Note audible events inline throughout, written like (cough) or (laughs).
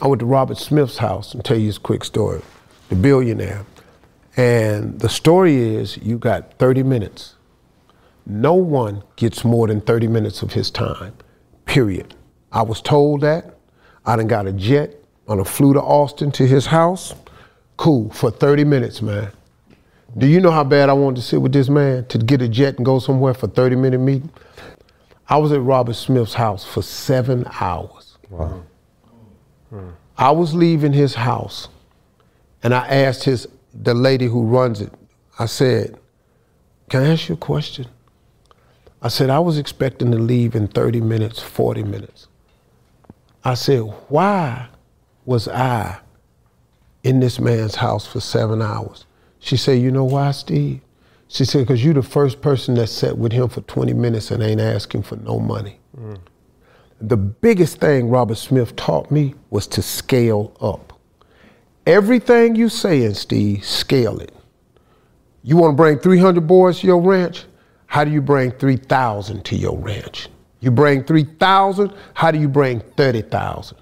I went to Robert Smith's house and tell you this quick story, the billionaire. And the story is you got 30 minutes. No one gets more than 30 minutes of his time, period. I was told that. I done got a jet on a flew to Austin to his house. Cool, for 30 minutes, man. Do you know how bad I wanted to sit with this man to get a jet and go somewhere for 30 minute meeting? I was at Robert Smith's house for seven hours. Wow. I was leaving his house and I asked his the lady who runs it, I said, Can I ask you a question? I said, I was expecting to leave in 30 minutes, 40 minutes. I said, Why was I in this man's house for seven hours? She said, You know why, Steve? She said, Because you're the first person that sat with him for 20 minutes and ain't asking for no money. Mm. The biggest thing Robert Smith taught me was to scale up. Everything you say, saying, Steve, scale it. You want to bring 300 boys to your ranch? How do you bring 3,000 to your ranch? You bring 3,000, how do you bring 30,000?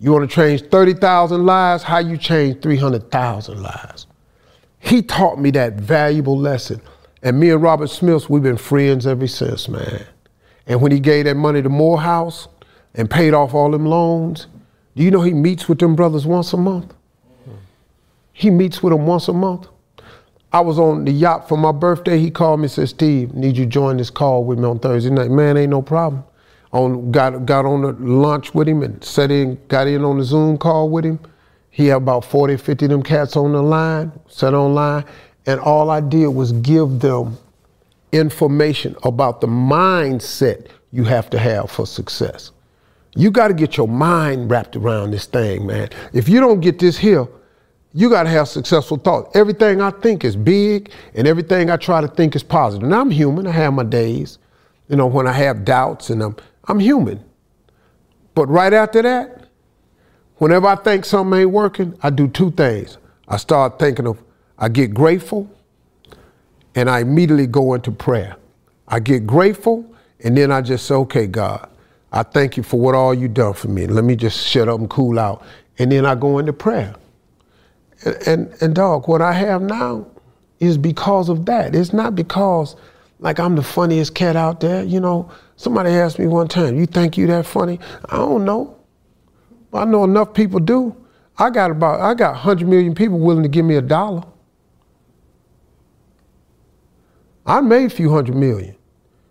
You want to change 30,000 lives? How you change 300,000 lives? He taught me that valuable lesson. And me and Robert Smith, we've been friends ever since, man. And when he gave that money to Morehouse and paid off all them loans, do you know he meets with them brothers once a month? He meets with them once a month. I was on the yacht for my birthday. He called me and said, Steve, need you join this call with me on Thursday night. Man, ain't no problem. On, got, got on the lunch with him and sat in, got in on the Zoom call with him. He had about 40, 50 of them cats on the line, sat online, and all I did was give them information about the mindset you have to have for success. You got to get your mind wrapped around this thing, man. If you don't get this here, you got to have successful thoughts. Everything I think is big, and everything I try to think is positive. And I'm human. I have my days, you know, when I have doubts, and I'm I'm human. But right after that, whenever I think something ain't working, I do two things. I start thinking of, I get grateful, and I immediately go into prayer. I get grateful, and then I just say, okay, God, I thank you for what all you done for me. Let me just shut up and cool out. And then I go into prayer. And, and, and dog, what I have now is because of that. It's not because like I'm the funniest cat out there. You know, somebody asked me one time, you think you that funny? I don't know. I know enough people do. I got about, I got 100 million people willing to give me a dollar. I made a few hundred million.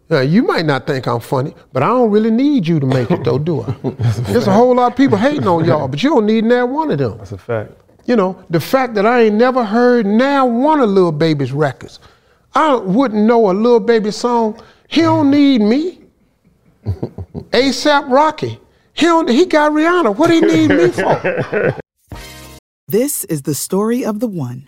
Now, you might not think I'm funny, but I don't really need you to make it though, do I? (laughs) There's a whole lot of people hating on y'all, but you don't need that one of them. That's a fact. You know, the fact that I ain't never heard now one of Lil Baby's records. I wouldn't know a Lil Baby song. He don't need me. (laughs) ASAP Rocky. He don't, he got Rihanna. What do he need me for? (laughs) This is the story of the one.